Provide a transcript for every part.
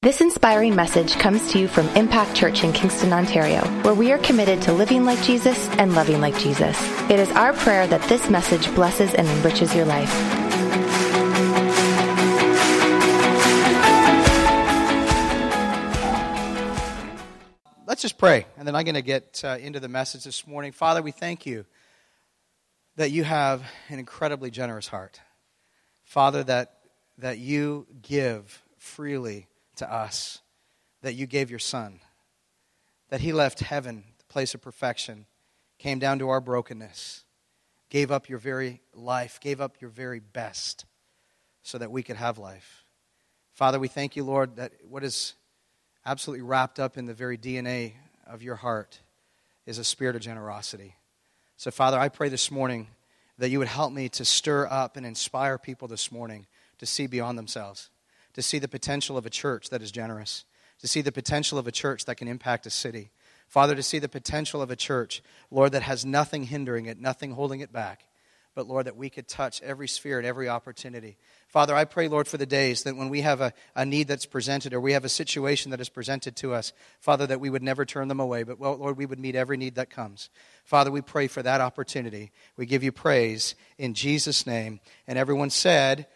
This inspiring message comes to you from Impact Church in Kingston, Ontario, where we are committed to living like Jesus and loving like Jesus. It is our prayer that this message blesses and enriches your life. Let's just pray, and then I'm going to get uh, into the message this morning. Father, we thank you that you have an incredibly generous heart. Father, that, that you give freely to us that you gave your Son, that He left heaven, the place of perfection, came down to our brokenness, gave up your very life, gave up your very best so that we could have life. Father, we thank you, Lord, that what is absolutely wrapped up in the very DNA of your heart is a spirit of generosity. So, Father, I pray this morning that you would help me to stir up and inspire people this morning to see beyond themselves to see the potential of a church that is generous, to see the potential of a church that can impact a city. Father, to see the potential of a church, Lord, that has nothing hindering it, nothing holding it back. But Lord, that we could touch every sphere and every opportunity. Father, I pray, Lord, for the days that when we have a, a need that's presented or we have a situation that is presented to us, Father, that we would never turn them away, but well, Lord, we would meet every need that comes. Father, we pray for that opportunity. We give you praise in Jesus' name. And everyone said,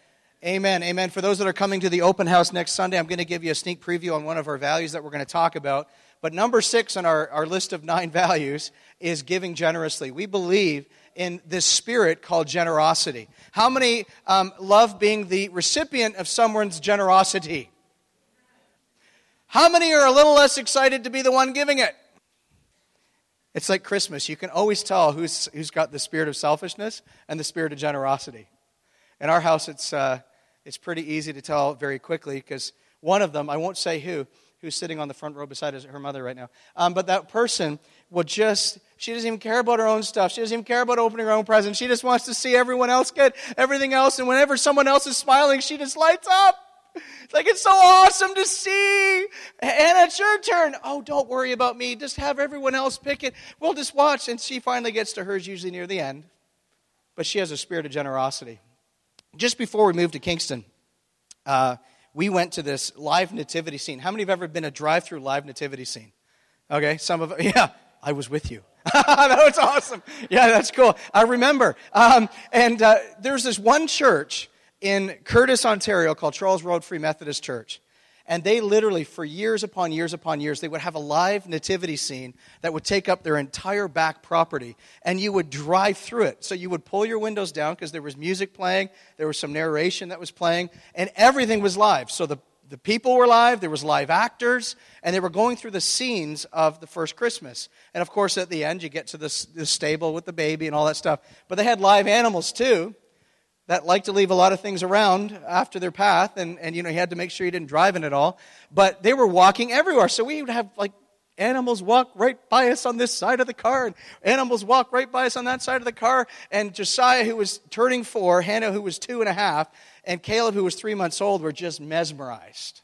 Amen. Amen. For those that are coming to the open house next Sunday, I'm going to give you a sneak preview on one of our values that we're going to talk about. But number six on our, our list of nine values is giving generously. We believe in this spirit called generosity. How many um, love being the recipient of someone's generosity? How many are a little less excited to be the one giving it? It's like Christmas. You can always tell who's, who's got the spirit of selfishness and the spirit of generosity. In our house, it's. Uh, it's pretty easy to tell very quickly because one of them, I won't say who, who's sitting on the front row beside her mother right now, um, but that person will just, she doesn't even care about her own stuff. She doesn't even care about opening her own present. She just wants to see everyone else get everything else. And whenever someone else is smiling, she just lights up. Like, it's so awesome to see. And it's your turn. Oh, don't worry about me. Just have everyone else pick it. We'll just watch. And she finally gets to hers, usually near the end. But she has a spirit of generosity just before we moved to Kingston, uh, we went to this live nativity scene. How many have ever been a drive through live nativity scene? Okay, some of yeah, I was with you. that was awesome. Yeah, that's cool. I remember. Um, and uh, there's this one church in Courtice, Ontario called Charles Road Free Methodist Church. And they literally, for years upon years upon years, they would have a live nativity scene that would take up their entire back property. And you would drive through it. So you would pull your windows down because there was music playing, there was some narration that was playing, and everything was live. So the, the people were live, there was live actors, and they were going through the scenes of the first Christmas. And of course, at the end, you get to the, the stable with the baby and all that stuff. But they had live animals too that like to leave a lot of things around after their path, and, and you know, he had to make sure he didn't drive in it all. But they were walking everywhere, so we would have like animals walk right by us on this side of the car, and animals walk right by us on that side of the car. And Josiah, who was turning four, Hannah, who was two and a half, and Caleb, who was three months old, were just mesmerized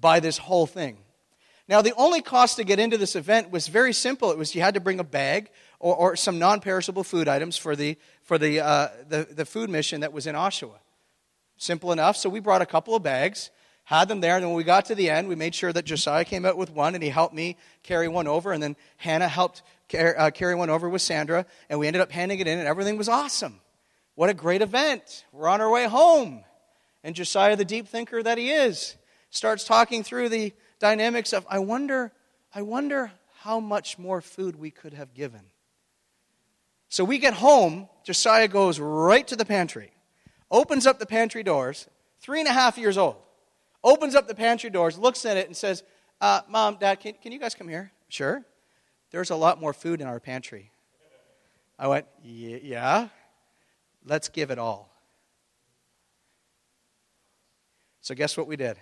by this whole thing. Now, the only cost to get into this event was very simple. It was you had to bring a bag or, or some non perishable food items for, the, for the, uh, the, the food mission that was in Oshawa. Simple enough. So we brought a couple of bags, had them there, and when we got to the end, we made sure that Josiah came out with one, and he helped me carry one over, and then Hannah helped uh, carry one over with Sandra, and we ended up handing it in, and everything was awesome. What a great event. We're on our way home. And Josiah, the deep thinker that he is, starts talking through the dynamics of, I wonder, I wonder how much more food we could have given. So we get home, Josiah goes right to the pantry, opens up the pantry doors, three and a half years old, opens up the pantry doors, looks at it, and says, uh, Mom, Dad, can, can you guys come here? Sure. There's a lot more food in our pantry. I went, Yeah, let's give it all. So, guess what we did?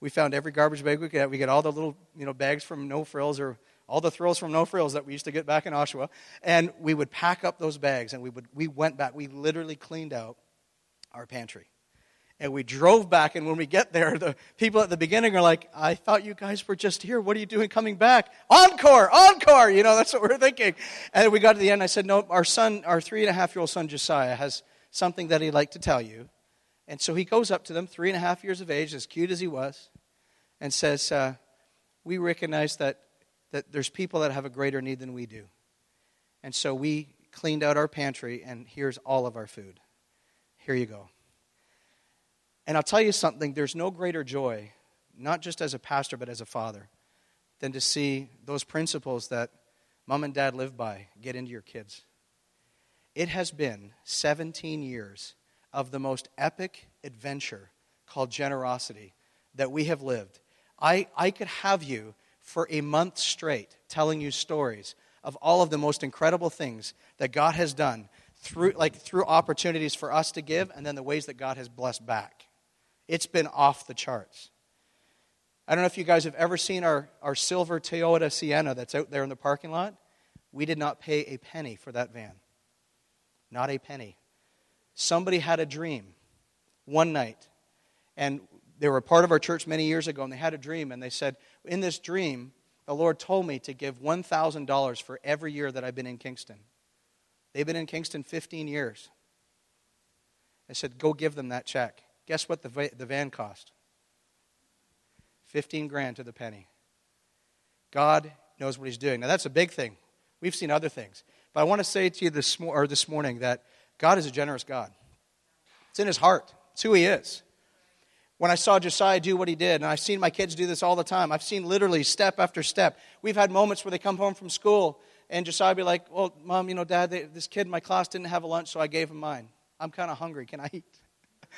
We found every garbage bag we could. We got all the little you know, bags from No Frills or all the thrills from No Frills that we used to get back in Oshawa. And we would pack up those bags and we, would, we went back. We literally cleaned out our pantry. And we drove back, and when we get there, the people at the beginning are like, I thought you guys were just here. What are you doing coming back? Encore, encore! You know, that's what we're thinking. And we got to the end, I said, No, our son, our three and a half year old son, Josiah, has something that he'd like to tell you. And so he goes up to them, three and a half years of age, as cute as he was. and says, uh, We recognize that, that there's people that have a greater need than we do. And so we cleaned out our pantry, and here's all of our food. Here you go. And I'll tell you something there's no greater joy, not just as a pastor, but as a father, than to see those principles that mom and dad live by get into your kids. It has been 17 years of the most epic adventure called generosity that we have lived. I, I could have you for a month straight telling you stories of all of the most incredible things that God has done through, like, through opportunities for us to give and then the ways that God has blessed back. It's been off the charts. I don't know if you guys have ever seen our, our silver Toyota Sienna that's out there in the parking lot. We did not pay a penny for that van. Not a penny. Somebody had a dream one night, and they were a part of our church many years ago, and they had a dream, and they said, In this dream, the Lord told me to give $1,000 for every year that I've been in Kingston. They've been in Kingston 15 years. I said, Go give them that check. Guess what the, the van cost? 15 grand to the penny. God knows what He's doing. Now, that's a big thing. We've seen other things. But I want to say to you this, or this morning that God is a generous God. It's in His heart, it's who He is. When I saw Josiah do what he did, and I've seen my kids do this all the time, I've seen literally step after step. We've had moments where they come home from school, and Josiah be like, Well, mom, you know, dad, they, this kid in my class didn't have a lunch, so I gave him mine. I'm kind of hungry. Can I eat?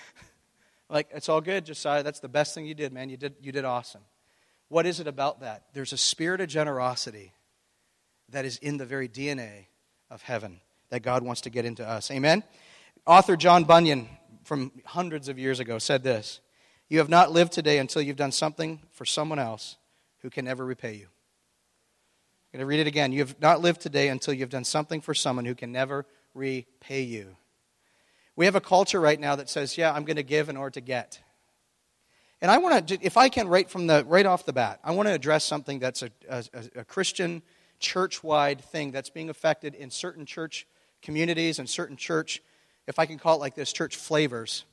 Like, it's all good, Josiah. That's the best thing you did, man. You did, you did awesome. What is it about that? There's a spirit of generosity that is in the very DNA of heaven that God wants to get into us. Amen? Author John Bunyan, from hundreds of years ago, said this You have not lived today until you've done something for someone else who can never repay you. I'm going to read it again. You have not lived today until you've done something for someone who can never repay you. We have a culture right now that says, yeah, I'm going to give in order to get. And I want to, if I can, right from the right off the bat, I want to address something that's a, a, a Christian church-wide thing that's being affected in certain church communities and certain church, if I can call it like this, church flavors.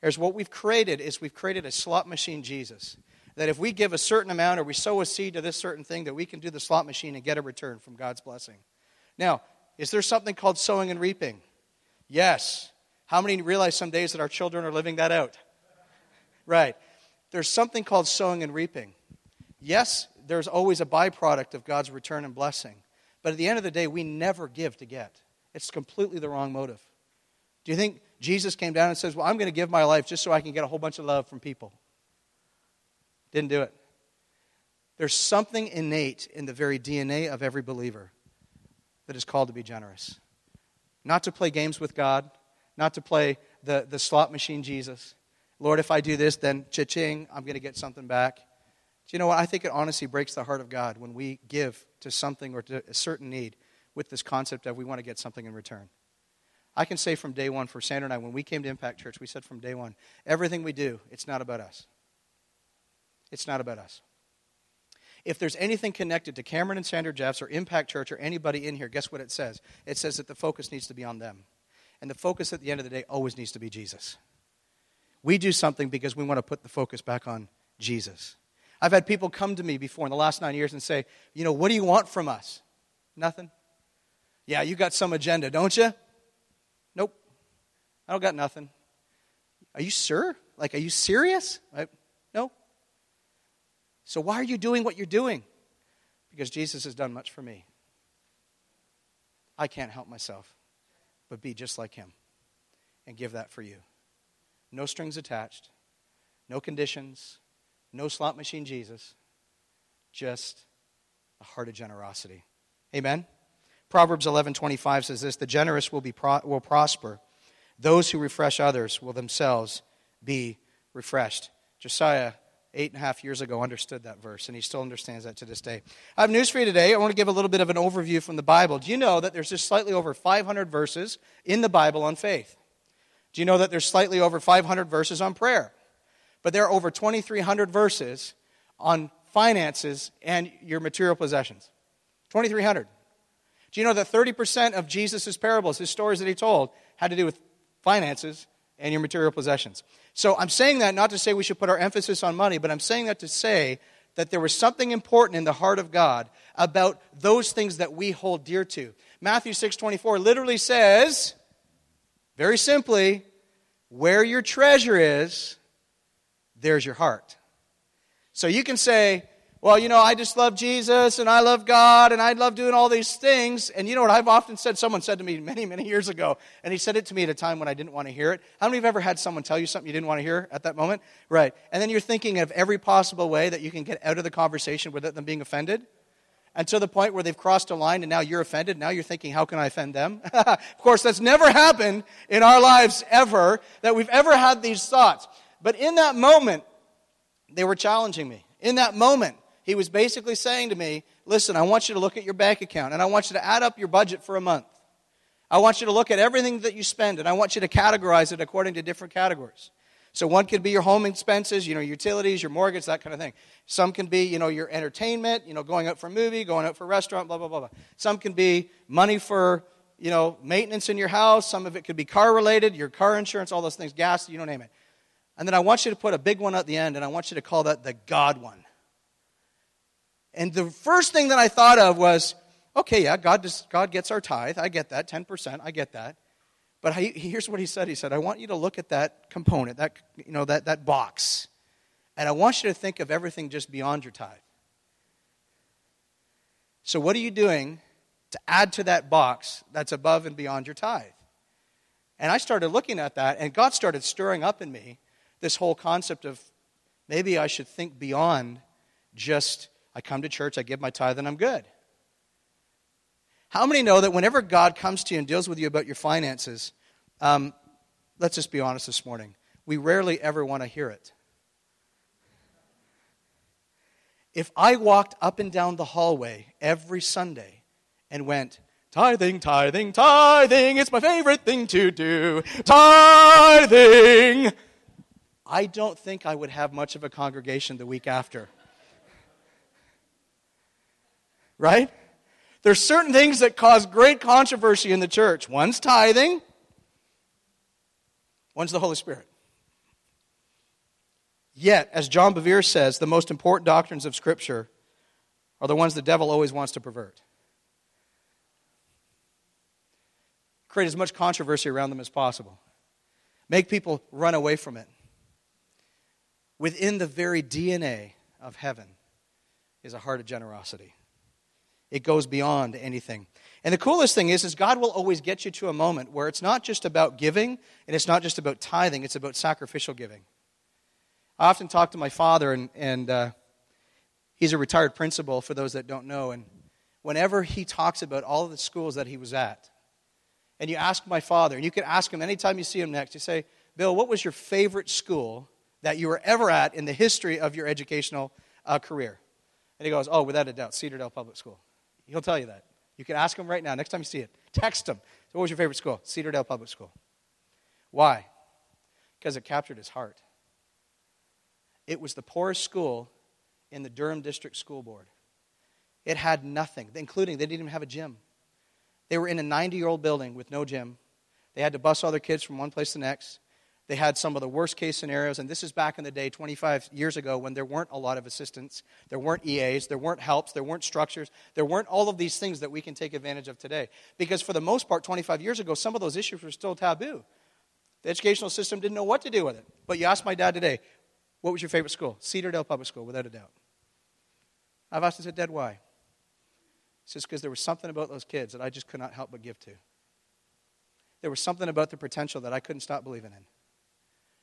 Here's what we've created is we've created a slot machine Jesus. That if we give a certain amount or we sow a seed to this certain thing, that we can do the slot machine and get a return from God's blessing. Now, is there something called sowing and reaping? Yes. How many realize some days that our children are living that out? Right. There's something called sowing and reaping. Yes, there's always a byproduct of God's return and blessing. But at the end of the day, we never give to get. It's completely the wrong motive. Do you think Jesus came down and says, Well, I'm going to give my life just so I can get a whole bunch of love from people? Didn't do it. There's something innate in the very DNA of every believer that is called to be generous. Not to play games with God, not to play the, the slot machine Jesus. Lord, if I do this, then cha-ching, I'm going to get something back. Do you know what? I think it honestly breaks the heart of God when we give to something or to a certain need with this concept of we want to get something in return. I can say from day one for Sandra and I, when we came to Impact Church, we said from day one, everything we do, it's not about us. It's not about us. If there's anything connected to Cameron and Sandra Jeffs or Impact Church or anybody in here, guess what it says? It says that the focus needs to be on them. And the focus at the end of the day always needs to be Jesus. We do something because we want to put the focus back on Jesus. I've had people come to me before in the last nine years and say, You know, what do you want from us? Nothing. Yeah, you got some agenda, don't you? I don't got nothing. Are you sure? Like, are you serious? I, no. So why are you doing what you're doing? Because Jesus has done much for me. I can't help myself but be just like him and give that for you. No strings attached, no conditions, no slot machine Jesus, just a heart of generosity. Amen. Proverbs 11:25 says this, the generous will be pro- will prosper. Those who refresh others will themselves be refreshed. Josiah eight and a half years ago understood that verse, and he still understands that to this day. I have news for you today. I want to give a little bit of an overview from the Bible. Do you know that there's just slightly over 500 verses in the Bible on faith? Do you know that there's slightly over 500 verses on prayer? But there are over 2,300 verses on finances and your material possessions. 2,300. Do you know that 30% of Jesus' parables, his stories that he told, had to do with finances and your material possessions? So I'm saying that not to say we should put our emphasis on money, but I'm saying that to say that there was something important in the heart of God about those things that we hold dear to. Matthew 6:24 literally says very simply, where your treasure is, there's your heart. So you can say, well, you know, I just love Jesus and I love God and I love doing all these things. And you know what I've often said? Someone said to me many, many years ago, and he said it to me at a time when I didn't want to hear it. How many of you have ever had someone tell you something you didn't want to hear at that moment? Right. And then you're thinking of every possible way that you can get out of the conversation without them being offended? And to the point where they've crossed a line and now you're offended. Now you're thinking, how can I offend them? of course, that's never happened in our lives ever, that we've ever had these thoughts. But in that moment, they were challenging me. In that moment, he was basically saying to me, Listen, I want you to look at your bank account and I want you to add up your budget for a month. I want you to look at everything that you spend and I want you to categorize it according to different categories. So one could be your home expenses, you know, utilities, your mortgage, that kind of thing. Some can be, you know, your entertainment, you know, going out for a movie, going out for a restaurant, blah, blah, blah, blah. Some can be money for, you know, maintenance in your house. Some of it could be car related, your car insurance, all those things, gas, you don't name it. And then I want you to put a big one at the end and I want you to call that the God one. And the first thing that I thought of was, okay, yeah, God, does, God gets our tithe. I get that, 10%, I get that. But he, here's what he said. He said, I want you to look at that component, that, you know, that, that box, and I want you to think of everything just beyond your tithe. So, what are you doing to add to that box that's above and beyond your tithe? And I started looking at that, and God started stirring up in me this whole concept of maybe I should think beyond just I come to church, I give my tithe, and I'm good. How many know that whenever God comes to you and deals with you about your finances, um, let's just be honest this morning, we rarely ever want to hear it. If I walked up and down the hallway every Sunday and went, tithing, tithing, tithing, it's my favorite thing to do, tithing, I don't think I would have much of a congregation the week after. Right? There's certain things that cause great controversy in the church. One's tithing, one's the Holy Spirit. Yet, as John Bevere says, the most important doctrines of Scripture are the ones the devil always wants to pervert. Create as much controversy around them as possible. Make people run away from it. Within the very DNA of heaven is a heart of generosity. It goes beyond anything. And the coolest thing is, is God will always get you to a moment where it's not just about giving and it's not just about tithing, it's about sacrificial giving. I often talk to my father, and, and uh, he's a retired principal for those that don't know. And whenever he talks about all the schools that he was at, and you ask my father, and you can ask him anytime you see him next, you say, Bill, what was your favorite school that you were ever at in the history of your educational uh, career? And he goes, Oh, without a doubt, Cedardale Public School. He'll tell you that. You can ask him right now, next time you see it. Text him. So what was your favorite school? Cedardale Public School. Why? Because it captured his heart. It was the poorest school in the Durham District School Board. It had nothing, including they didn't even have a gym. They were in a 90 year old building with no gym. They had to bus all their kids from one place to the next. They had some of the worst case scenarios, and this is back in the day, 25 years ago, when there weren't a lot of assistants, there weren't EAs, there weren't helps, there weren't structures, there weren't all of these things that we can take advantage of today. Because for the most part, 25 years ago, some of those issues were still taboo. The educational system didn't know what to do with it. But you ask my dad today, what was your favorite school? Cedardale Public School, without a doubt. I've asked him, said, Dad, why? He says, because there was something about those kids that I just could not help but give to. There was something about the potential that I couldn't stop believing in.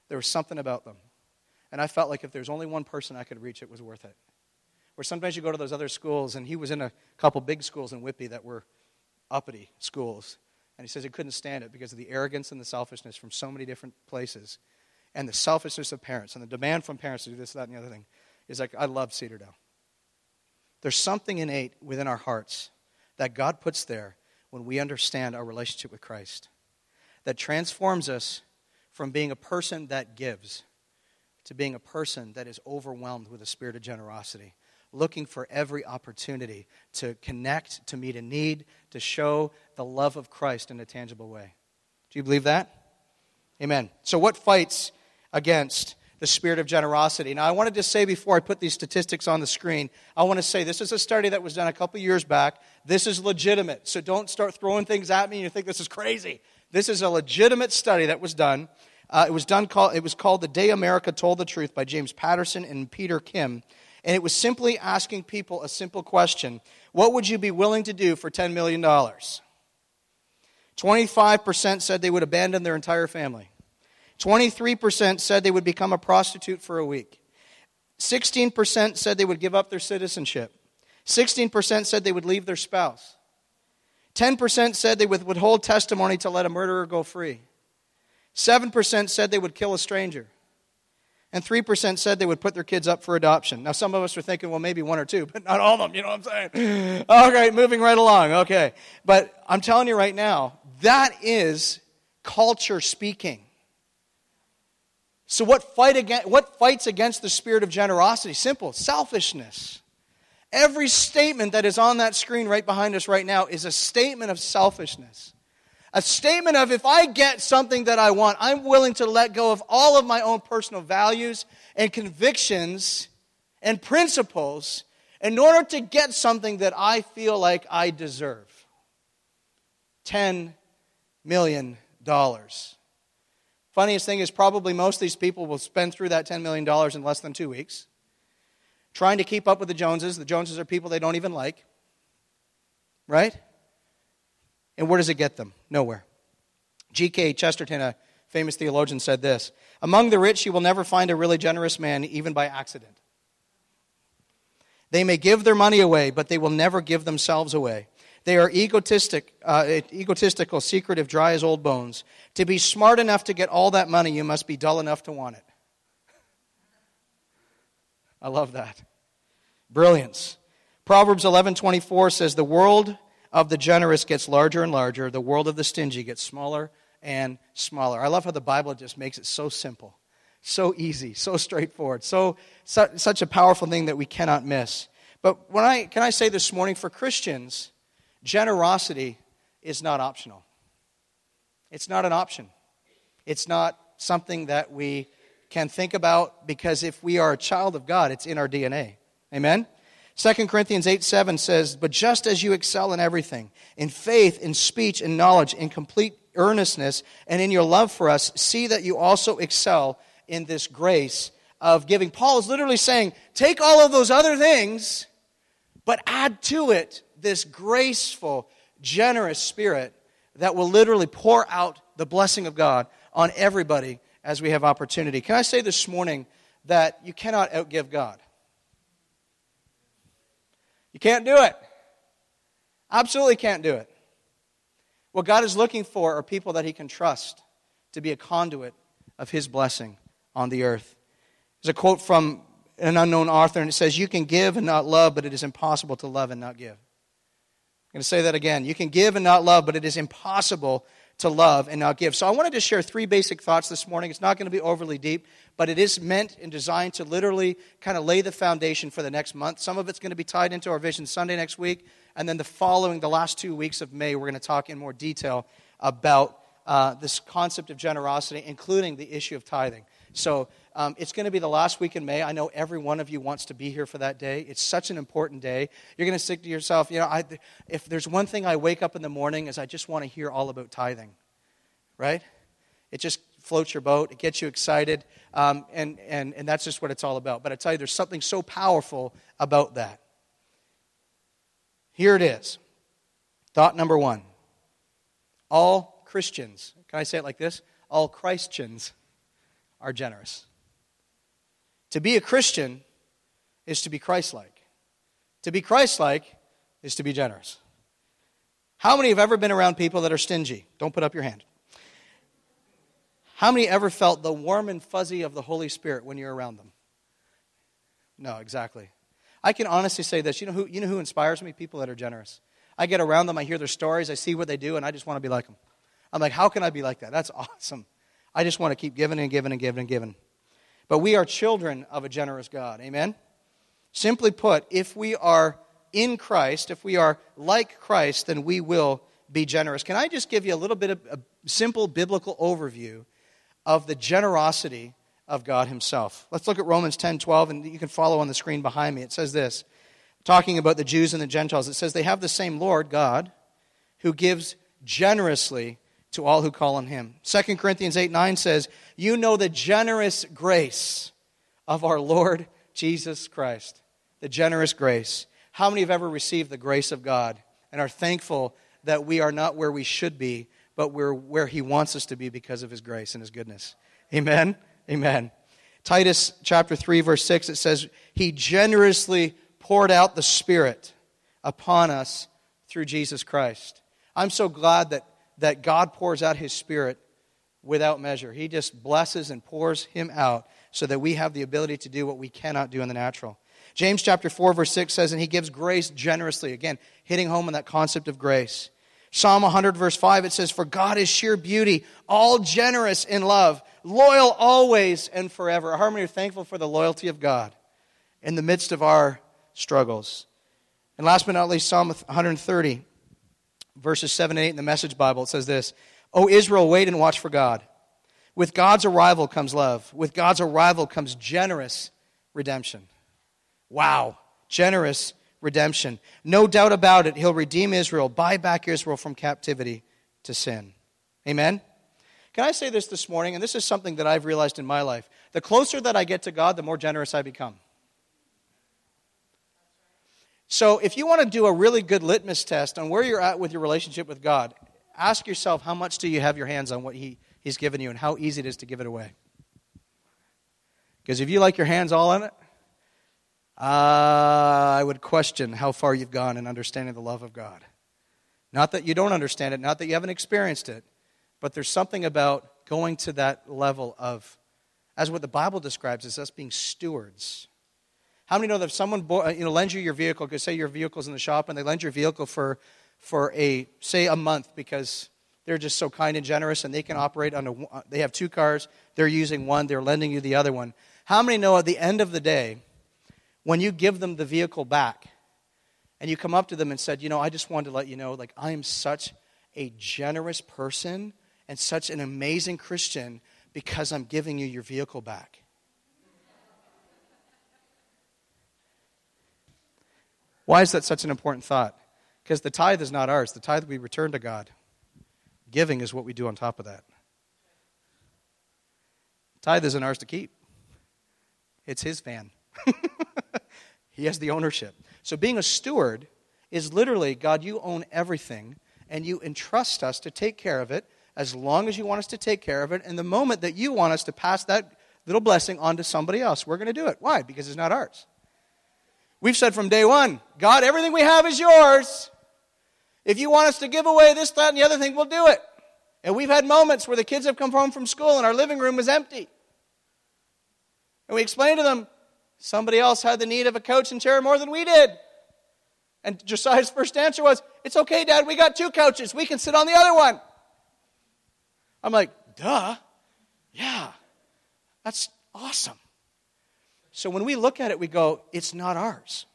There was something about them. And I felt like if there's only one person I could reach, it was worth it. Where sometimes you go to those other schools, and he was in a couple big schools in Whitby that were uppity schools. And he says he couldn't stand it because of the arrogance and the selfishness from so many different places. And the selfishness of parents and the demand from parents to do this, that, and the other thing. Is like, I love Cedardale. There's something innate within our hearts that God puts there when we understand our relationship with Christ that transforms us from being a person that gives to being a person that is overwhelmed with a spirit of generosity, looking for every opportunity to connect, to meet a need, to show the love of Christ in a tangible way. Do you believe that? Amen. So, what fights against the spirit of generosity. Now, I wanted to say before I put these statistics on the screen, I want to say this is a study that was done a couple years back. This is legitimate, so don't start throwing things at me and you think this is crazy. This is a legitimate study that was done. Uh, it was done. Call, it was called "The Day America Told the Truth" by James Patterson and Peter Kim, and it was simply asking people a simple question: What would you be willing to do for ten million dollars? Twenty-five percent said they would abandon their entire family. 23% said they would become a prostitute for a week. 16% said they would give up their citizenship. 16% said they would leave their spouse. 10% said they would withhold testimony to let a murderer go free. 7% said they would kill a stranger. And 3% said they would put their kids up for adoption. Now, some of us are thinking, well, maybe one or two, but not all of them. You know what I'm saying? Okay, moving right along. Okay. But I'm telling you right now, that is culture speaking. So, what, fight against, what fights against the spirit of generosity? Simple selfishness. Every statement that is on that screen right behind us right now is a statement of selfishness. A statement of if I get something that I want, I'm willing to let go of all of my own personal values and convictions and principles in order to get something that I feel like I deserve. $10 million. Funniest thing is, probably most of these people will spend through that $10 million in less than two weeks trying to keep up with the Joneses. The Joneses are people they don't even like. Right? And where does it get them? Nowhere. G.K. Chesterton, a famous theologian, said this Among the rich, you will never find a really generous man, even by accident. They may give their money away, but they will never give themselves away. They are egotistic, uh, egotistical, secretive, dry as old bones. To be smart enough to get all that money, you must be dull enough to want it. I love that. Brilliance. Proverbs 11:24 says the world of the generous gets larger and larger, the world of the stingy gets smaller and smaller. I love how the Bible just makes it so simple, so easy, so straightforward, so, such a powerful thing that we cannot miss. But when I can I say this morning for Christians, Generosity is not optional. It's not an option. It's not something that we can think about because if we are a child of God, it's in our DNA. Amen? 2 Corinthians 8 7 says, But just as you excel in everything, in faith, in speech, in knowledge, in complete earnestness, and in your love for us, see that you also excel in this grace of giving. Paul is literally saying, Take all of those other things, but add to it this graceful, generous spirit that will literally pour out the blessing of God on everybody as we have opportunity. Can I say this morning that you cannot outgive God? You can't do it. Absolutely can't do it. What God is looking for are people that He can trust to be a conduit of His blessing on the earth. There's a quote from an unknown author, and it says, You can give and not love, but it is impossible to love and not give. I'm going to say that again. You can give and not love, but it is impossible to love and not give. So I wanted to share three basic thoughts this morning. It's not going to be overly deep, but it is meant and designed to literally kind of lay the foundation for the next month. Some of it's going to be tied into our Vision Sunday next week, and then the following, the last two weeks of May, we're going to talk in more detail about uh, this concept of generosity, including the issue of tithing. So um, it's going to be the last week in May. I know every one of you wants to be here for that day. It's such an important day. You're going to think to yourself, you know, I, if there's one thing I wake up in the morning is I just want to hear all about tithing, right? It just floats your boat. It gets you excited. Um, and, and, and that's just what it's all about. But I tell you, there's something so powerful about that. Here it is. Thought number one. All Christians, can I say it like this? All Christians are generous. To be a Christian is to be Christ like. To be Christ like is to be generous. How many have ever been around people that are stingy? Don't put up your hand. How many ever felt the warm and fuzzy of the Holy Spirit when you're around them? No, exactly. I can honestly say this. You know who, you know who inspires me? People that are generous. I get around them, I hear their stories, I see what they do, and I just want to be like them. I'm like, how can I be like that? That's awesome. I just want to keep giving and giving and giving and giving. But we are children of a generous God. Amen? Simply put, if we are in Christ, if we are like Christ, then we will be generous. Can I just give you a little bit of a simple biblical overview of the generosity of God Himself. Let's look at Romans 10 12, and you can follow on the screen behind me. It says this talking about the Jews and the Gentiles. It says they have the same Lord, God, who gives generously to all who call on Him. 2 Corinthians 8 9 says, You know the generous grace of our Lord Jesus Christ. The generous grace. How many have ever received the grace of God and are thankful that we are not where we should be, but we're where He wants us to be because of His grace and His goodness? Amen? Amen. Titus chapter 3, verse 6, it says, He generously poured out the Spirit upon us through Jesus Christ. I'm so glad that, that God pours out His Spirit without measure. He just blesses and pours Him out so that we have the ability to do what we cannot do in the natural. James chapter 4, verse 6 says, And He gives grace generously. Again, hitting home on that concept of grace. Psalm 100, verse 5, it says, For God is sheer beauty, all generous in love, loyal always and forever. How many are thankful for the loyalty of God in the midst of our struggles? And last but not least, Psalm 130, verses 7 and 8 in the Message Bible, it says this O Israel, wait and watch for God. With God's arrival comes love. With God's arrival comes generous redemption. Wow. Generous redemption. No doubt about it, he'll redeem Israel, buy back Israel from captivity to sin. Amen? Can I say this this morning? And this is something that I've realized in my life. The closer that I get to God, the more generous I become. So, if you want to do a really good litmus test on where you're at with your relationship with God, ask yourself how much do you have your hands on what he, He's given you and how easy it is to give it away. Because if you like your hands all on it, uh, I would question how far you've gone in understanding the love of God. Not that you don't understand it, not that you haven't experienced it, but there's something about going to that level of, as what the Bible describes as us being stewards. How many know that if someone uh, you know, lends you your vehicle, because say your vehicle's in the shop and they lend your vehicle for, for a, say, a month because they're just so kind and generous and they can operate on a, uh, they have two cars, they're using one, they're lending you the other one. How many know at the end of the day, when you give them the vehicle back and you come up to them and said, You know, I just wanted to let you know, like, I am such a generous person and such an amazing Christian because I'm giving you your vehicle back. Why is that such an important thought? Because the tithe is not ours. The tithe we return to God. Giving is what we do on top of that. Tithe isn't ours to keep, it's His van. he has the ownership. So being a steward is literally God, you own everything, and you entrust us to take care of it as long as you want us to take care of it. And the moment that you want us to pass that little blessing on to somebody else, we're going to do it. Why? Because it's not ours. We've said from day one, God, everything we have is yours. If you want us to give away this, that, and the other thing, we'll do it. And we've had moments where the kids have come home from school and our living room was empty. And we explained to them, Somebody else had the need of a couch and chair more than we did. And Josiah's first answer was, It's okay, Dad, we got two couches. We can sit on the other one. I'm like, Duh. Yeah. That's awesome. So when we look at it, we go, It's not ours.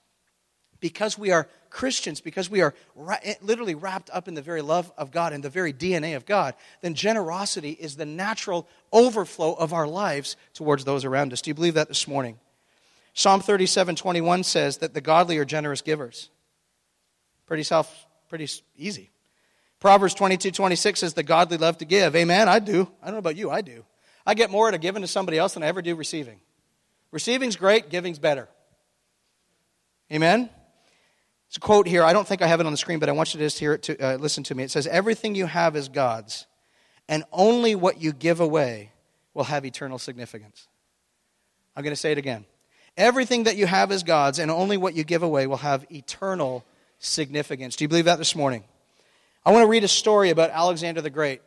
Because we are Christians, because we are ra- eh, literally wrapped up in the very love of God and the very DNA of God, then generosity is the natural overflow of our lives towards those around us. Do you believe that this morning? Psalm 37 21 says that the godly are generous givers. Pretty self, pretty easy. Proverbs 22 26 says the godly love to give. Amen. I do. I don't know about you. I do. I get more out of giving to somebody else than I ever do receiving. Receiving's great, giving's better. Amen. It's a quote here. I don't think I have it on the screen, but I want you to just hear it to uh, listen to me. It says, "Everything you have is God's, and only what you give away will have eternal significance." I'm going to say it again. Everything that you have is God's, and only what you give away will have eternal significance. Do you believe that this morning? I want to read a story about Alexander the Great.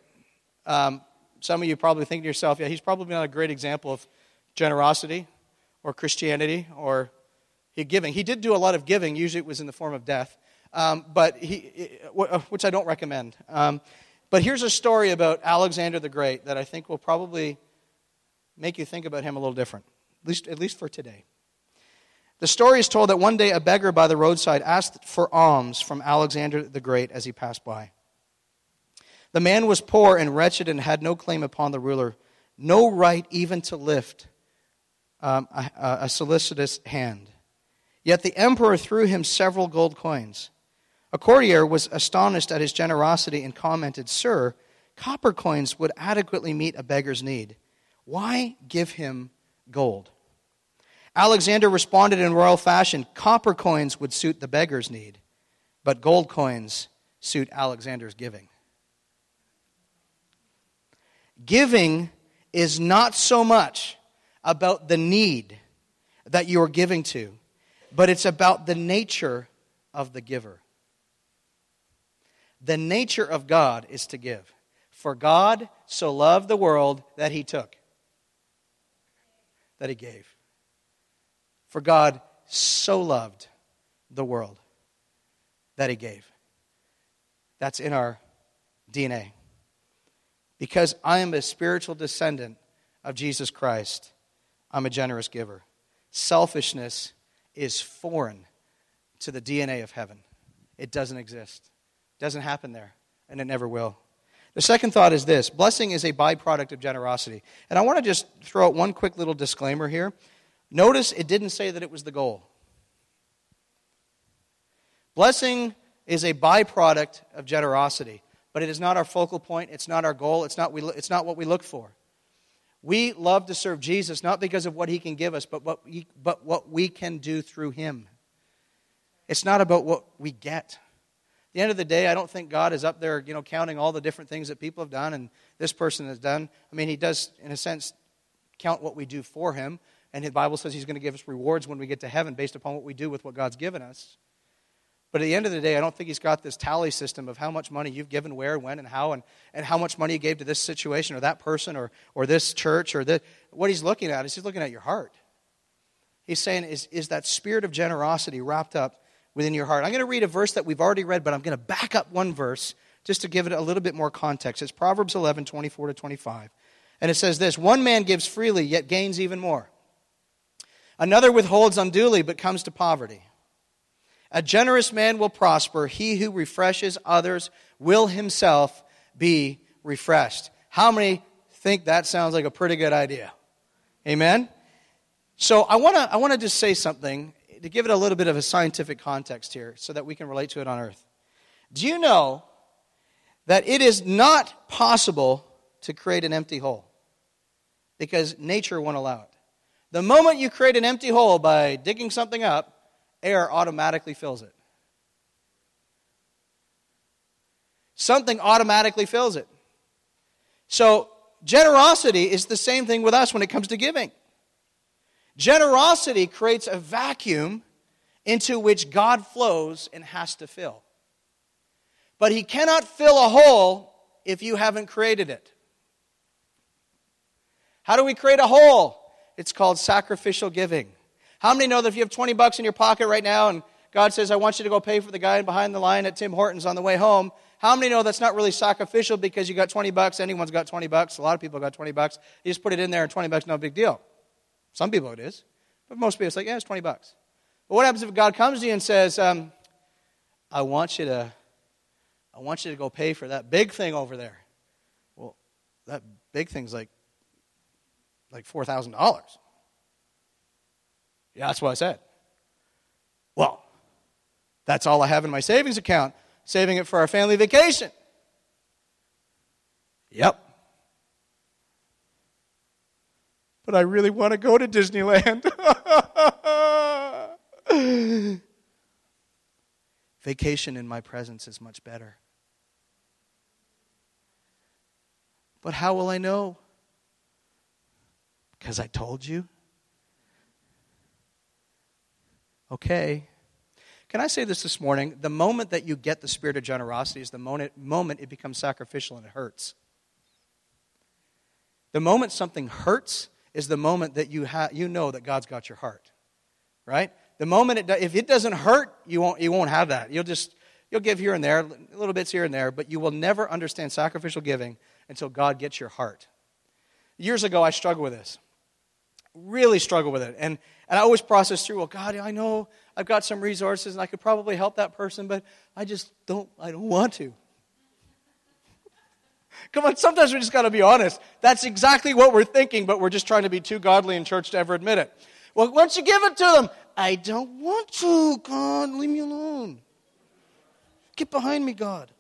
Um, some of you probably think to yourself, yeah, he's probably not a great example of generosity or Christianity or giving. He did do a lot of giving, usually it was in the form of death, um, but he, uh, which I don't recommend. Um, but here's a story about Alexander the Great that I think will probably make you think about him a little different, at least, at least for today. The story is told that one day a beggar by the roadside asked for alms from Alexander the Great as he passed by. The man was poor and wretched and had no claim upon the ruler, no right even to lift um, a, a solicitous hand. Yet the emperor threw him several gold coins. A courtier was astonished at his generosity and commented, Sir, copper coins would adequately meet a beggar's need. Why give him gold? Alexander responded in royal fashion Copper coins would suit the beggar's need, but gold coins suit Alexander's giving. Giving is not so much about the need that you are giving to, but it's about the nature of the giver. The nature of God is to give. For God so loved the world that he took, that he gave. For God so loved the world that he gave. That's in our DNA. Because I am a spiritual descendant of Jesus Christ, I'm a generous giver. Selfishness is foreign to the DNA of heaven. It doesn't exist. It doesn't happen there, and it never will. The second thought is this blessing is a byproduct of generosity. And I want to just throw out one quick little disclaimer here. Notice it didn't say that it was the goal. Blessing is a byproduct of generosity, but it is not our focal point. It's not our goal. It's not, we, it's not what we look for. We love to serve Jesus not because of what he can give us, but what, we, but what we can do through him. It's not about what we get At the end of the day, I don't think God is up there, you know, counting all the different things that people have done and this person has done. I mean, He does, in a sense, count what we do for Him. And the Bible says He's going to give us rewards when we get to heaven based upon what we do with what God's given us. But at the end of the day, I don't think He's got this tally system of how much money you've given, where, when, and how, and, and how much money you gave to this situation or that person or, or this church or this. What He's looking at is He's looking at your heart. He's saying, is, is that spirit of generosity wrapped up within your heart. I'm going to read a verse that we've already read, but I'm going to back up one verse just to give it a little bit more context. It's Proverbs 11, 24 to 25. And it says this One man gives freely, yet gains even more. Another withholds unduly, but comes to poverty. A generous man will prosper. He who refreshes others will himself be refreshed. How many think that sounds like a pretty good idea? Amen? So I want to I want to just say something to give it a little bit of a scientific context here so that we can relate to it on earth. Do you know that it is not possible to create an empty hole? Because nature won't allow it. The moment you create an empty hole by digging something up, air automatically fills it. Something automatically fills it. So, generosity is the same thing with us when it comes to giving. Generosity creates a vacuum into which God flows and has to fill. But He cannot fill a hole if you haven't created it. How do we create a hole? It's called sacrificial giving. How many know that if you have 20 bucks in your pocket right now and God says, I want you to go pay for the guy behind the line at Tim Hortons on the way home, how many know that's not really sacrificial because you got 20 bucks? Anyone's got 20 bucks. A lot of people got 20 bucks. You just put it in there and 20 bucks, no big deal. Some people it is. But most people, it's like, yeah, it's 20 bucks. But what happens if God comes to you and says, um, I want you to, I want you to go pay for that big thing over there. Well, that big thing's like, like $4,000. Yeah, that's what I said. Well, that's all I have in my savings account, saving it for our family vacation. Yep. but I really want to go to Disneyland. Vacation in my presence is much better. But how will I know? Because I told you? Okay. Can I say this this morning? The moment that you get the spirit of generosity is the moment, moment it becomes sacrificial and it hurts. The moment something hurts is the moment that you, ha- you know that God's got your heart, right? The moment it if it doesn't hurt, you won't, you won't have that. You'll just, you'll give here and there, little bits here and there, but you will never understand sacrificial giving until God gets your heart. Years ago, I struggled with this. Really struggle with it. And, and I always process through, well, God, I know I've got some resources and I could probably help that person, but I just don't, I don't want to. Come on, sometimes we just got to be honest. That's exactly what we're thinking, but we're just trying to be too godly in church to ever admit it. Well, don't you give it to them? I don't want to, God. Leave me alone. Get behind me, God.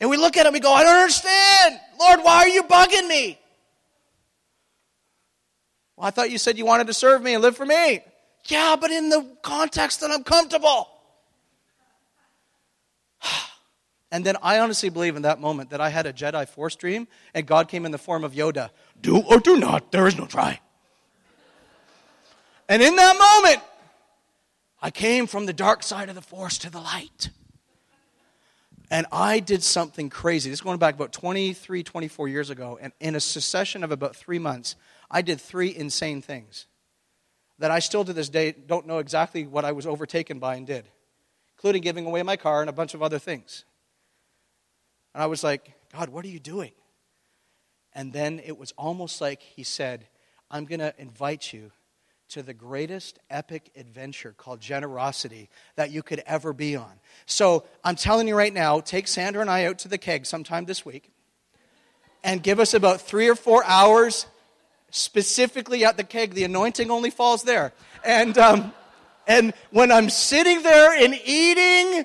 And we look at him, we go, I don't understand. Lord, why are you bugging me? Well, I thought you said you wanted to serve me and live for me. Yeah, but in the context that I'm comfortable. And then I honestly believe in that moment that I had a Jedi Force dream and God came in the form of Yoda. Do or do not, there is no try. And in that moment, I came from the dark side of the Force to the light. And I did something crazy. This is going back about 23, 24 years ago. And in a succession of about three months, I did three insane things that I still to this day don't know exactly what I was overtaken by and did, including giving away my car and a bunch of other things. And I was like, God, what are you doing? And then it was almost like He said, I'm going to invite you to the greatest epic adventure called generosity that you could ever be on. So I'm telling you right now, take Sandra and I out to the keg sometime this week and give us about three or four hours specifically at the keg. The anointing only falls there. And, um, and when I'm sitting there and eating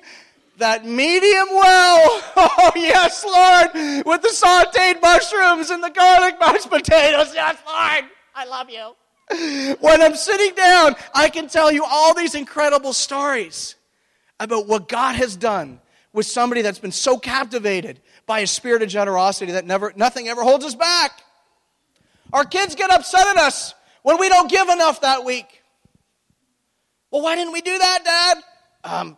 that medium well. Oh, yes, Lord, with the sauteed mushrooms and the garlic mashed potatoes. Yes, Lord, I love you. When I'm sitting down, I can tell you all these incredible stories about what God has done with somebody that's been so captivated by a spirit of generosity that never, nothing ever holds us back. Our kids get upset at us when we don't give enough that week. Well, why didn't we do that, Dad? Um,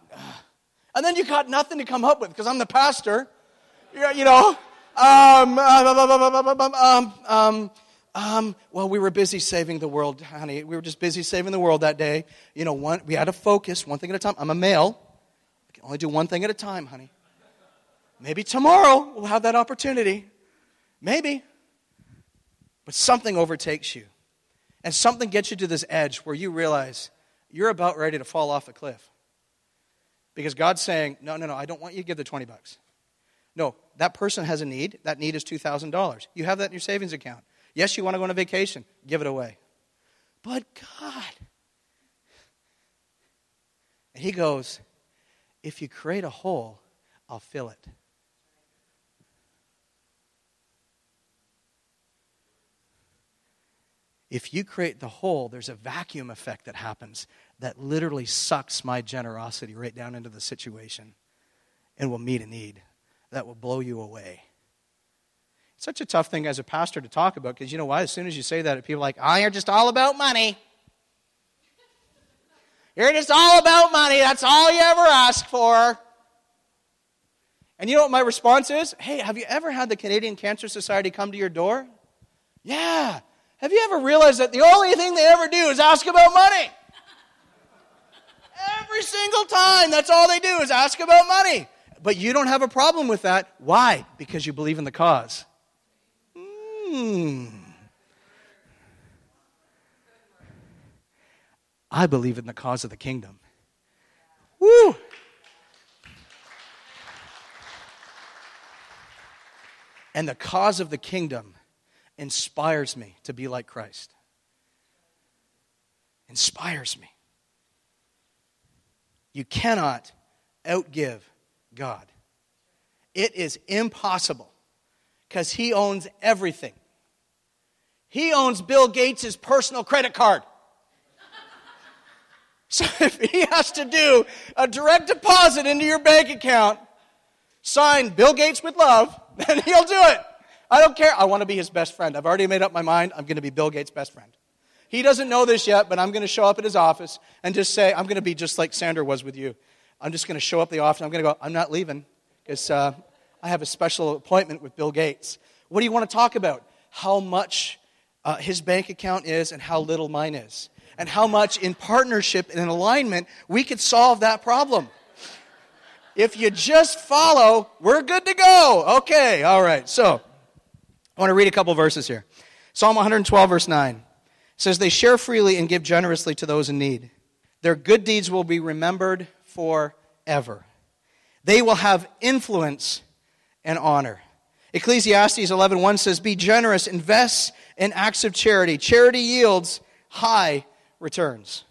and then you got nothing to come up with because I'm the pastor. You know, um, um, um, um, well, we were busy saving the world, honey. We were just busy saving the world that day. You know, one, we had to focus one thing at a time. I'm a male. I can only do one thing at a time, honey. Maybe tomorrow we'll have that opportunity. Maybe. But something overtakes you. And something gets you to this edge where you realize you're about ready to fall off a cliff. Because God's saying, no, no, no, I don't want you to give the 20 bucks. No, that person has a need. That need is $2,000. You have that in your savings account. Yes, you want to go on a vacation. Give it away. But God. And he goes, if you create a hole, I'll fill it. If you create the hole, there's a vacuum effect that happens that literally sucks my generosity right down into the situation and will meet a need that will blow you away. It's such a tough thing as a pastor to talk about because you know why? As soon as you say that, people are like, oh, you're just all about money. You're just all about money. That's all you ever ask for. And you know what my response is? Hey, have you ever had the Canadian Cancer Society come to your door? Yeah. Have you ever realized that the only thing they ever do is ask about money? Every single time, that's all they do is ask about money. But you don't have a problem with that. Why? Because you believe in the cause. Hmm. I believe in the cause of the kingdom. Woo! And the cause of the kingdom inspires me to be like Christ. Inspires me. You cannot outgive God. It is impossible because He owns everything. He owns Bill Gates' personal credit card. So if he has to do a direct deposit into your bank account, sign Bill Gates with love, then he'll do it. I don't care. I want to be his best friend. I've already made up my mind. I'm going to be Bill Gates' best friend. He doesn't know this yet, but I'm going to show up at his office and just say, I'm going to be just like Sandra was with you. I'm just going to show up the office. I'm going to go, I'm not leaving because uh, I have a special appointment with Bill Gates. What do you want to talk about? How much uh, his bank account is and how little mine is. And how much in partnership and in alignment we could solve that problem. If you just follow, we're good to go. Okay, all right. So, I want to read a couple verses here. Psalm 112, verse 9 says, They share freely and give generously to those in need. Their good deeds will be remembered forever. They will have influence and honor. Ecclesiastes 11:1 says, "Be generous, invest in acts of charity. Charity yields high returns."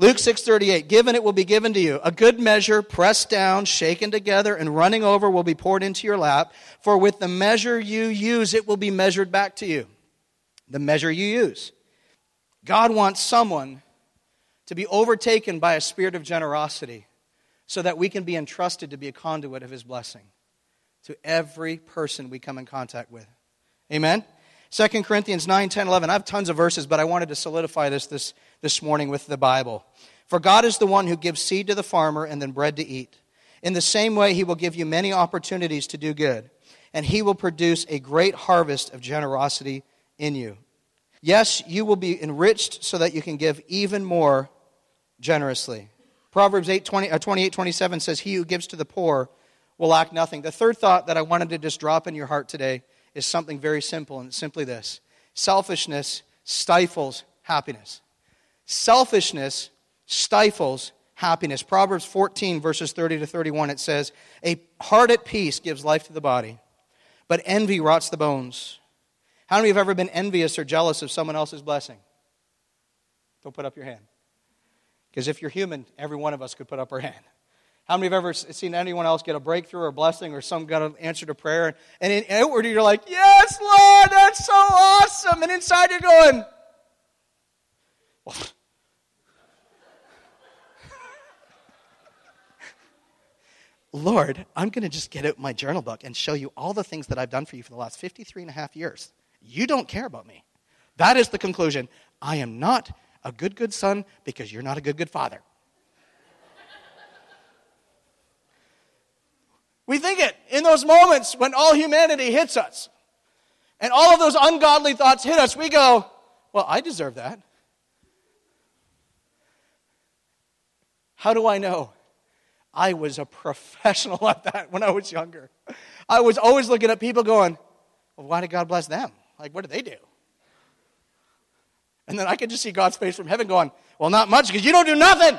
Luke 6:38, "Given it will be given to you. A good measure, pressed down, shaken together, and running over will be poured into your lap, for with the measure you use it will be measured back to you." The measure you use. God wants someone to be overtaken by a spirit of generosity so that we can be entrusted to be a conduit of his blessing to every person we come in contact with. Amen? 2 Corinthians 9, 10, 11. I have tons of verses, but I wanted to solidify this, this this morning with the Bible. For God is the one who gives seed to the farmer and then bread to eat. In the same way, he will give you many opportunities to do good, and he will produce a great harvest of generosity in you. Yes, you will be enriched so that you can give even more generously. Proverbs 8, 20, uh, 28 27 says, He who gives to the poor will lack nothing. The third thought that I wanted to just drop in your heart today is something very simple, and it's simply this selfishness stifles happiness. Selfishness stifles happiness. Proverbs 14, verses 30 to 31, it says, A heart at peace gives life to the body, but envy rots the bones. How many have ever been envious or jealous of someone else's blessing? Don't put up your hand. Because if you're human, every one of us could put up our hand. How many have ever seen anyone else get a breakthrough or a blessing or some kind of answer to prayer? And in outward, you're like, Yes, Lord, that's so awesome. And inside, you're going, well, Lord, I'm going to just get out my journal book and show you all the things that I've done for you for the last 53 and a half years. You don't care about me. That is the conclusion. I am not a good, good son because you're not a good, good father. We think it in those moments when all humanity hits us and all of those ungodly thoughts hit us, we go, Well, I deserve that. How do I know? I was a professional at that when I was younger. I was always looking at people going, Well, why did God bless them? Like, what did they do? And then I could just see God's face from heaven going, Well, not much because you don't do nothing.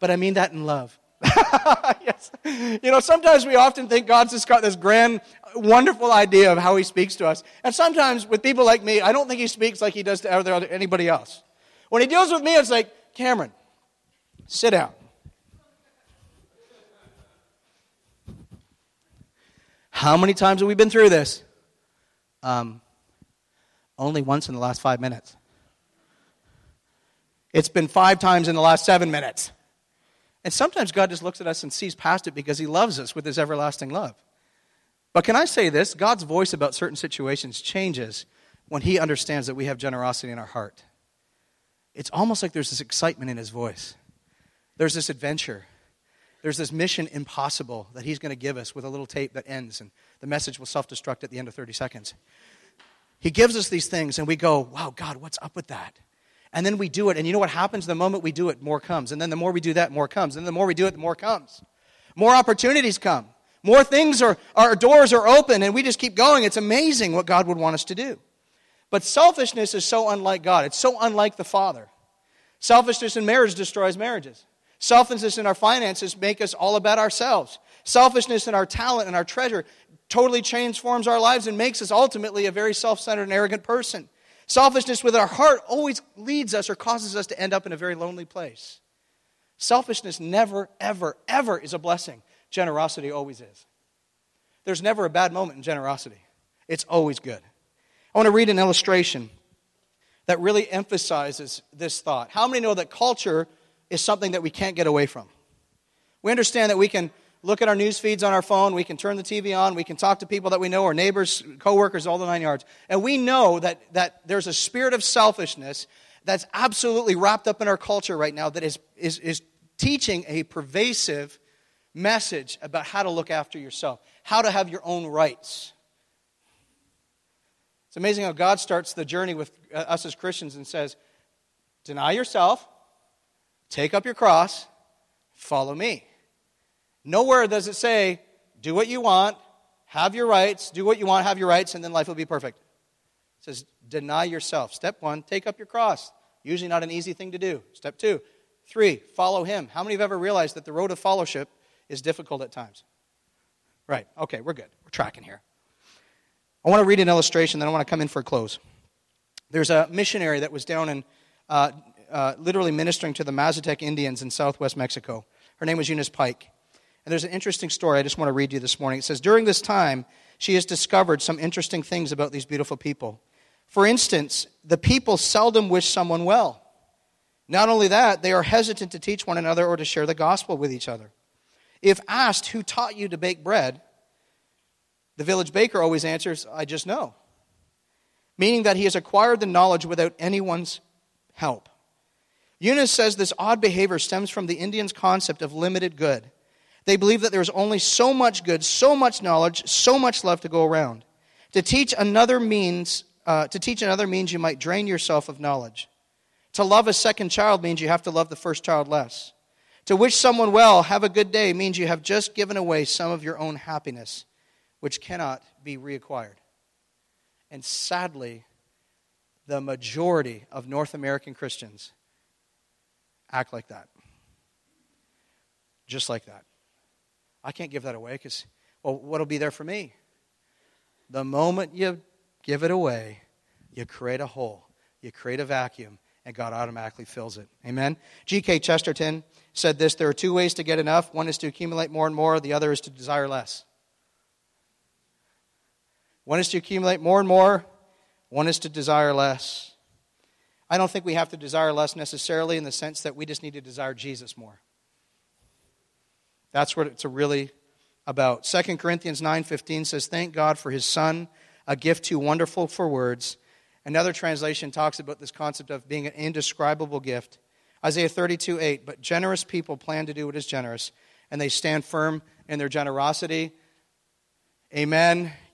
But I mean that in love. yes. You know, sometimes we often think God's just got this grand, wonderful idea of how he speaks to us. And sometimes with people like me, I don't think he speaks like he does to anybody else. When he deals with me, it's like, Cameron, sit down. How many times have we been through this? Um, only once in the last five minutes. It's been five times in the last seven minutes. And sometimes God just looks at us and sees past it because He loves us with His everlasting love. But can I say this? God's voice about certain situations changes when He understands that we have generosity in our heart. It's almost like there's this excitement in His voice, there's this adventure. There's this mission impossible that he's going to give us with a little tape that ends, and the message will self destruct at the end of 30 seconds. He gives us these things, and we go, Wow, God, what's up with that? And then we do it. And you know what happens? The moment we do it, more comes. And then the more we do that, more comes. And the more we do it, the more comes. More opportunities come. More things are, our doors are open, and we just keep going. It's amazing what God would want us to do. But selfishness is so unlike God. It's so unlike the Father. Selfishness in marriage destroys marriages. Selfishness in our finances make us all about ourselves. Selfishness in our talent and our treasure totally transforms our lives and makes us ultimately a very self-centered and arrogant person. Selfishness with our heart always leads us or causes us to end up in a very lonely place. Selfishness never, ever, ever is a blessing. Generosity always is. There's never a bad moment in generosity, it's always good. I want to read an illustration that really emphasizes this thought. How many know that culture is something that we can't get away from? We understand that we can look at our news feeds on our phone. We can turn the TV on. We can talk to people that we know, our neighbors, coworkers, all the nine yards. And we know that, that there's a spirit of selfishness that's absolutely wrapped up in our culture right now that is, is, is teaching a pervasive message about how to look after yourself, how to have your own rights. It's amazing how God starts the journey with uh, us as Christians and says, Deny yourself, take up your cross, follow me. Nowhere does it say, do what you want, have your rights, do what you want, have your rights, and then life will be perfect. It says, deny yourself. Step one, take up your cross. Usually not an easy thing to do. Step two, Three, follow him. How many have ever realized that the road of fellowship is difficult at times? Right. Okay, we're good. We're tracking here. I want to read an illustration, then I want to come in for a close. There's a missionary that was down in uh, uh, literally ministering to the Mazatec Indians in southwest Mexico. Her name was Eunice Pike. And there's an interesting story I just want to read you this morning. It says, During this time, she has discovered some interesting things about these beautiful people. For instance, the people seldom wish someone well. Not only that, they are hesitant to teach one another or to share the gospel with each other. If asked, Who taught you to bake bread? the village baker always answers, I just know. Meaning that he has acquired the knowledge without anyone's help. Eunice says this odd behavior stems from the Indians' concept of limited good. They believe that there's only so much good, so much knowledge, so much love to go around. To teach another means, uh, to teach another means you might drain yourself of knowledge. To love a second child means you have to love the first child less. To wish someone well, have a good day, means you have just given away some of your own happiness, which cannot be reacquired. And sadly, the majority of North American Christians act like that. Just like that. I can't give that away because, well, what'll be there for me? The moment you give it away, you create a hole, you create a vacuum, and God automatically fills it. Amen? G.K. Chesterton said this there are two ways to get enough one is to accumulate more and more, the other is to desire less. One is to accumulate more and more, one is to desire less. I don't think we have to desire less necessarily in the sense that we just need to desire Jesus more. That's what it's really about. 2 Corinthians 9:15 says, "Thank God for his son, a gift too wonderful for words." Another translation talks about this concept of being an indescribable gift. Isaiah 32 8, but generous people plan to do what is generous, and they stand firm in their generosity. Amen.